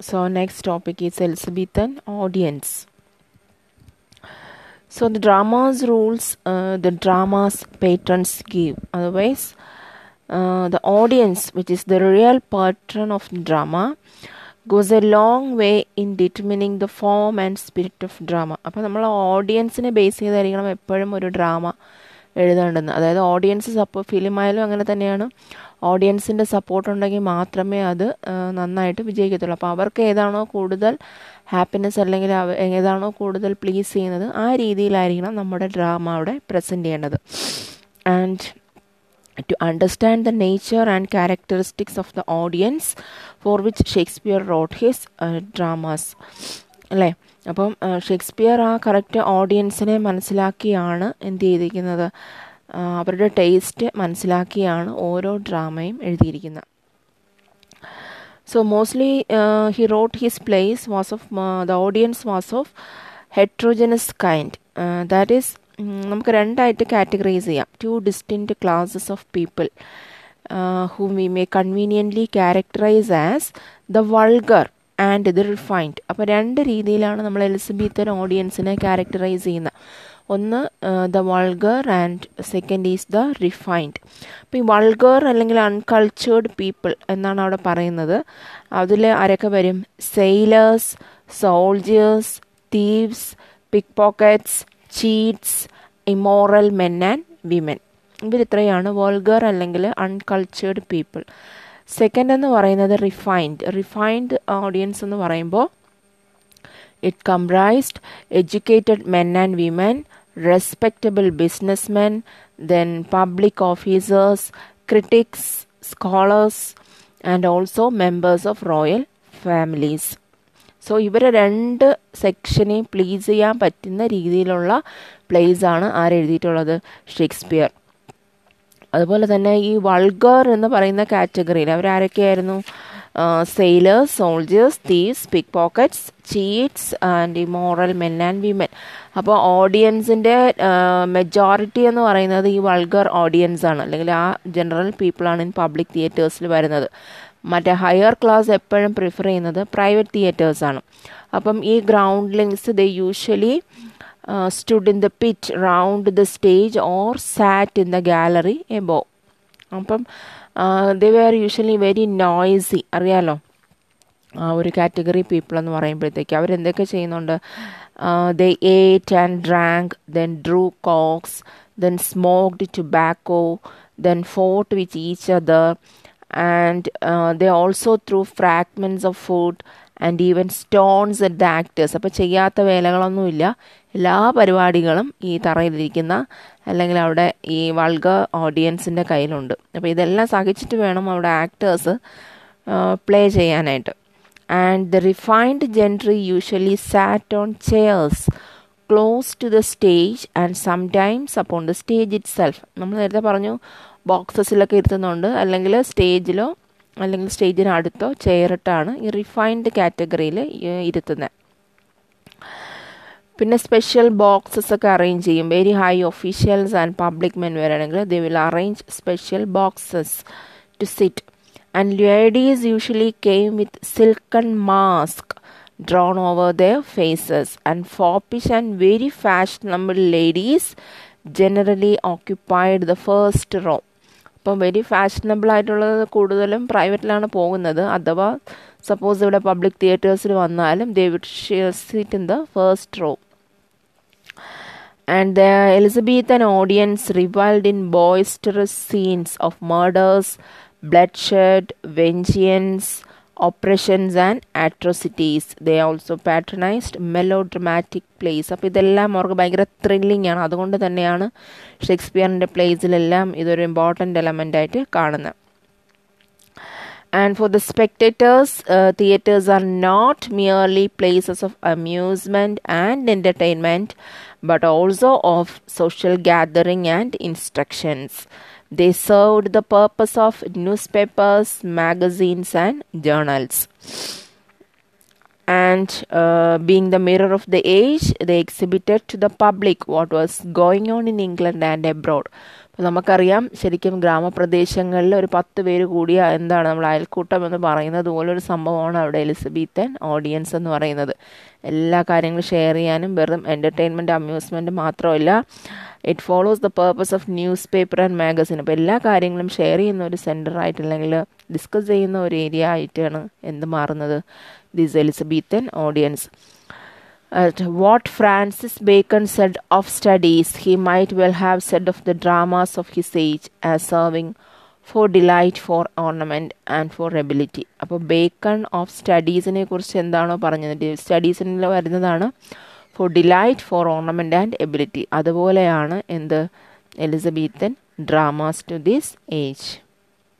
So, next topic is Elizabethan audience. So, the drama's rules, uh, the drama's patrons give. Otherwise, uh, the audience, which is the real patron of drama, goes a long way in determining the form and spirit of drama. അപ്പോൾ നമ്മൾ ഓഡിയൻസിനെ base ചെയ്തായിരിക്കണം എപ്പോഴും ഒരു drama എഴുതേണ്ടത് അതായത് audience സപ്പോ ഫിലിമായാലും അങ്ങനെ തന്നെയാണ്. ഓഡിയൻസിന്റെ support ഉണ്ടെങ്കിൽ മാത്രമേ അത് നന്നായിട്ട് വിജയിക്കത്തുള്ളൂ. അപ്പോൾ അവർക്ക് ഏതാണോ കൂടുതൽ ഹാപ്പിനെസ് അല്ലെങ്കിൽ ഏതാണോ കൂടുതൽ പ്ലീസ് ചെയ്യുന്നത് ആ രീതിയിലായിരിക്കണം നമ്മുടെ ഡ്രാമ അവിടെ പ്രസന്റ് ചെയ്യേണ്ടത്. And to understand the nature and characteristics of the audience for which Shakespeare wrote his dramas അല്ലേ? അപ്പം ഷേക്സ്പിയർ ആ കറക്റ്റ് ഓഡിയൻസിനെ മനസ്സിലാക്കിയാണ് എന്ത് ചെയ്തിരിക്കുന്നത്. അവരുടെ ടേസ്റ്റ് മനസ്സിലാക്കിയാണ് ഓരോ ഡ്രാമയും എഴുതിയിരിക്കുന്നത്. So mostly he wrote his plays was of the audience was of heterogeneous kind that is നമുക്ക് രണ്ടായിട്ട് കാറ്റഗറൈസ് ചെയ്യാം. Two distinct classes of people whom we may conveniently characterise as the vulgar and the refined അപ്പോൾ രണ്ട് രീതിയിലാണ് നമ്മൾ Elizabethan ഓഡിയൻസിനെ characterise ചെയ്യുന്നത്. ഒന്ന് the vulgar and second is the refined അപ്പോൾ ഈ വൾഗർ അല്ലെങ്കിൽ അൺകൾച്ചേർഡ് പീപ്പിൾ എന്നാണ് അവിടെ പറയുന്നത്. അതിൽ ആരൊക്കെ വരും? Sailors soldiers thieves pickpockets cheats immoral men and women ഇവരിത്രയാണ് vulgar അല്ലെങ്കിൽ അൺകൾച്ചേർഡ് പീപ്പിൾ സെക്കൻഡ് എന്ന് പറയുന്നത് റിഫൈൻഡ് റിഫൈൻഡ് ഓഡിയൻസ് എന്ന് പറയുമ്പോൾ it comprised educated men and women respectable businessmen then public officers critics scholars and also members of royal families so ഇവരെ രണ്ട് സെക്ഷനെയും please ചെയ്യാൻ പറ്റുന്ന രീതിയിലുള്ള പ്ലേസ് ആണ് ആരെഴുതിയിട്ടുള്ളത്? ഷേക്സ്പിയർ അതുപോലെ തന്നെ ഈ വൾഗർ എന്ന് പറയുന്ന കാറ്റഗറിയിൽ അവരാരൊക്കെയായിരുന്നു? Sailors soldiers thieves pickpockets cheats and immoral men and women അപ്പോൾ ഓഡിയൻസിന്റെ മെജോറിറ്റി എന്ന് പറയുന്നത് ഈ വൾഗർ ഓഡിയൻസ് ആണ്. അല്ലെങ്കിൽ ആ ജനറൽ പീപ്പിളാണ് ഇൻ പബ്ലിക് തിയേറ്റേഴ്സിൽ വരുന്നത്. മറ്റേ ഹയർ ക്ലാസ് എപ്പോഴും പ്രിഫർ ചെയ്യുന്നത് പ്രൈവറ്റ് തിയേറ്റേഴ്സാണ് അപ്പം ഈ groundlings the usually stood in the pit round the stage or sat in the gallery above. അപ്പം they were usually very noisy അറിയാലോ? ആ ഒരു കാറ്റഗറി പീപ്പിൾ എന്ന് പറയുമ്പോഴത്തേക്ക് അവരെന്തൊക്കെ ചെയ്യുന്നുണ്ട്? They ate and drank then drew corks then smoked tobacco then fought with each other and they also threw fragments of food and even stones the actors അപ്പോൾ ചെയ്യാത്ത വേലകളൊന്നുമില്ല. എല്ലാ പരിപാടികളും ഈ തറയിലിരിക്കുന്ന അല്ലെങ്കിൽ അവിടെ ഈ വൾഗ ഓഡിയൻസിന്റെ കയ്യിലുണ്ട്. അപ്പോൾ ഇതെല്ലാം സഹിച്ചിട്ട് വേണം അവിടെ ആക്ടേഴ്സ് പ്ലേ ചെയ്യാനായിട്ട്. And the refined gentry usually sat on chairs close to the stage and sometimes upon the stage itself നമ്മൾ നേരത്തെ പറഞ്ഞു ബോക്സസിലൊക്കെ ഇരുത്തുന്നുണ്ട്. അല്ലെങ്കിൽ സ്റ്റേജിലോ അല്ലെങ്കിൽ സ്റ്റേജിന് അടുത്തോ ചെയറിട്ടാണ് ഈ റിഫൈൻഡ് കാറ്റഗറിയിൽ ഇരുത്തുന്നത് പിന്നെ സ്പെഷ്യൽ ബോക്സസ് ഒക്കെ അറേഞ്ച് ചെയ്യും very high officials and public men വരാണെങ്കിൽ they will arrange special boxes to sit and ladies usually came with silken mask drawn over their faces and foppish and very fashionable ladies generally occupied the first row. അപ്പം very fashionable ആയിട്ടുള്ളത് കൂടുതലും പ്രൈവറ്റിലാണ് പോകുന്നത്. അഥവാ suppose ഇവിടെ public തിയേറ്റേഴ്സിൽ വന്നാലും they would seat in the first row and the an audience revelled in boisterous scenes of murders bloodshed vengeance oppressions atrocities atrocities. Also patronised melodramatic plays അപ്പോൾ ഇതെല്ലാം അവർക്ക് ഭയങ്കര ത്രില്ലിംഗ് ആണ്. അതുകൊണ്ട് തന്നെയാണ് ഷേക്സ്പിയറിന്റെ പ്ലേസിലെല്ലാം ഇതൊരു ഇമ്പോർട്ടന്റ് എലമെന്റ് ആയിട്ട് കാണുന്നത്. And for the spectators theatres are not merely places of amusement and entertainment but also of social gathering and instructions They served the purpose of newspapers, magazines, and journals. And uh, being the mirror of the age, they exhibited to the public what was going on in England and abroad. നമുക്കറിയാം ശരിക്കും ഗ്രാമപ്രദേശങ്ങളിൽ ഒരു പത്ത് പേര് കൂടിയ എന്താണ് നമ്മൾ അയൽക്കൂട്ടം എന്ന് പറയുന്നത് പോലൊരു സംഭവമാണ് അവിടെ എലിസബീത്തൻ ഓഡിയൻസ് എന്ന് പറയുന്നത്. എല്ലാ കാര്യങ്ങളും ഷെയർ ചെയ്യാനും വെറും എന്റർടൈൻമെന്റ് അമ്യൂസ്മെന്റ് മാത്രമല്ല it follows the purpose of newspaper and magazine അപ്പോൾ എല്ലാ കാര്യങ്ങളും ഷെയർ ചെയ്യുന്ന ഒരു സെന്റർ ആയിട്ട് അല്ലെങ്കിൽ ഡിസ്കസ് ചെയ്യുന്ന ഒരു ഏരിയ ആയിട്ടാണ് എന്ത് മാറുന്നത്? This Elizabethan audience At what Francis Bacon said of studies, he might well have said of the dramas of his age as serving for delight, for ornament and for ability. അപ്പോൾ Bacon of സ്റ്റഡീസിനെ കുറിച്ച് എന്താണോ പറഞ്ഞത് സ്റ്റഡീസിൽ വരുന്നതാണ് for delight for ornament and ability അതുപോലെയാണ് എന്ത് Elizabethan dramas to this age